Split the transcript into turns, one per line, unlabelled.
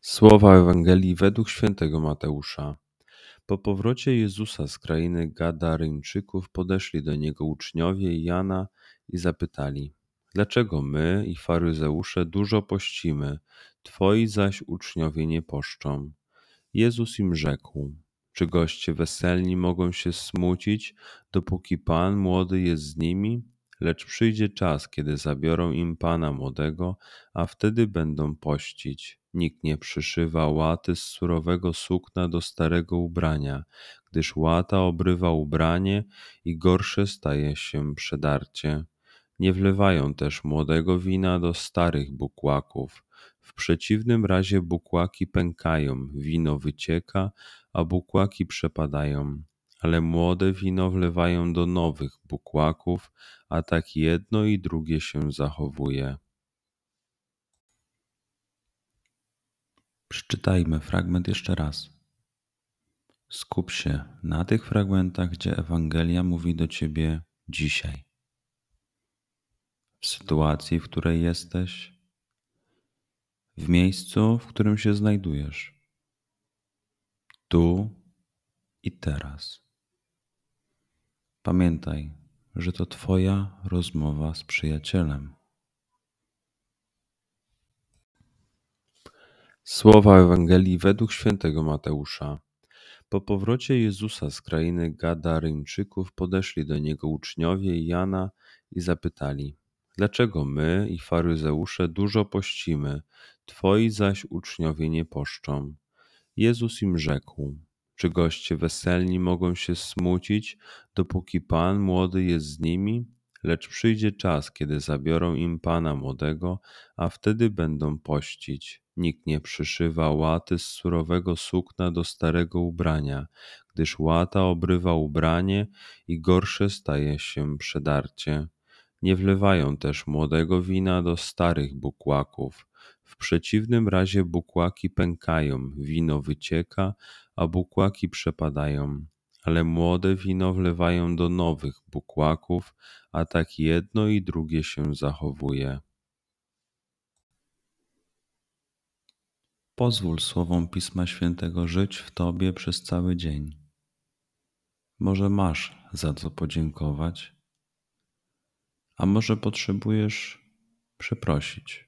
Słowa Ewangelii według świętego Mateusza. Po powrocie Jezusa z krainy Gadaryńczyków podeszli do niego uczniowie Jana i zapytali: Dlaczego my i faryzeusze dużo pościmy, twoi zaś uczniowie nie poszczą? Jezus im rzekł: Czy goście weselni mogą się smucić, dopóki Pan młody jest z nimi? Lecz przyjdzie czas, kiedy zabiorą im Pana młodego, a wtedy będą pościć. Nikt nie przyszywa łaty z surowego sukna do starego ubrania, gdyż łata obrywa ubranie i gorsze staje się przedarcie. Nie wlewają też młodego wina do starych bukłaków. W przeciwnym razie bukłaki pękają, wino wycieka, a bukłaki przepadają. Ale młode wino wlewają do nowych bukłaków, a tak jedno i drugie się zachowuje. Przeczytajmy fragment jeszcze raz. Skup się na tych fragmentach, gdzie Ewangelia mówi do ciebie dzisiaj. W sytuacji, w której jesteś, w miejscu, w którym się znajdujesz, tu i teraz. Pamiętaj, że to Twoja rozmowa z przyjacielem. Słowa Ewangelii według świętego Mateusza. Po powrocie Jezusa z krainy Gadaryńczyków podeszli do niego uczniowie Jana i zapytali: Dlaczego my i faryzeusze dużo pościmy, twoi zaś uczniowie nie poszczą? Jezus im rzekł: Czy goście weselni mogą się smucić, dopóki Pan młody jest z nimi? Lecz przyjdzie czas, kiedy zabiorą im Pana młodego, a wtedy będą pościć. Nikt nie przyszywa łaty z surowego sukna do starego ubrania, gdyż łata obrywa ubranie i gorsze staje się przedarcie. Nie wlewają też młodego wina do starych bukłaków. W przeciwnym razie bukłaki pękają, wino wycieka, a bukłaki przepadają. Ale młode wino wlewają do nowych bukłaków, a tak jedno i drugie się zachowuje. Pozwól słowom Pisma Świętego żyć w Tobie przez cały dzień. Może masz za co podziękować, a może potrzebujesz przeprosić.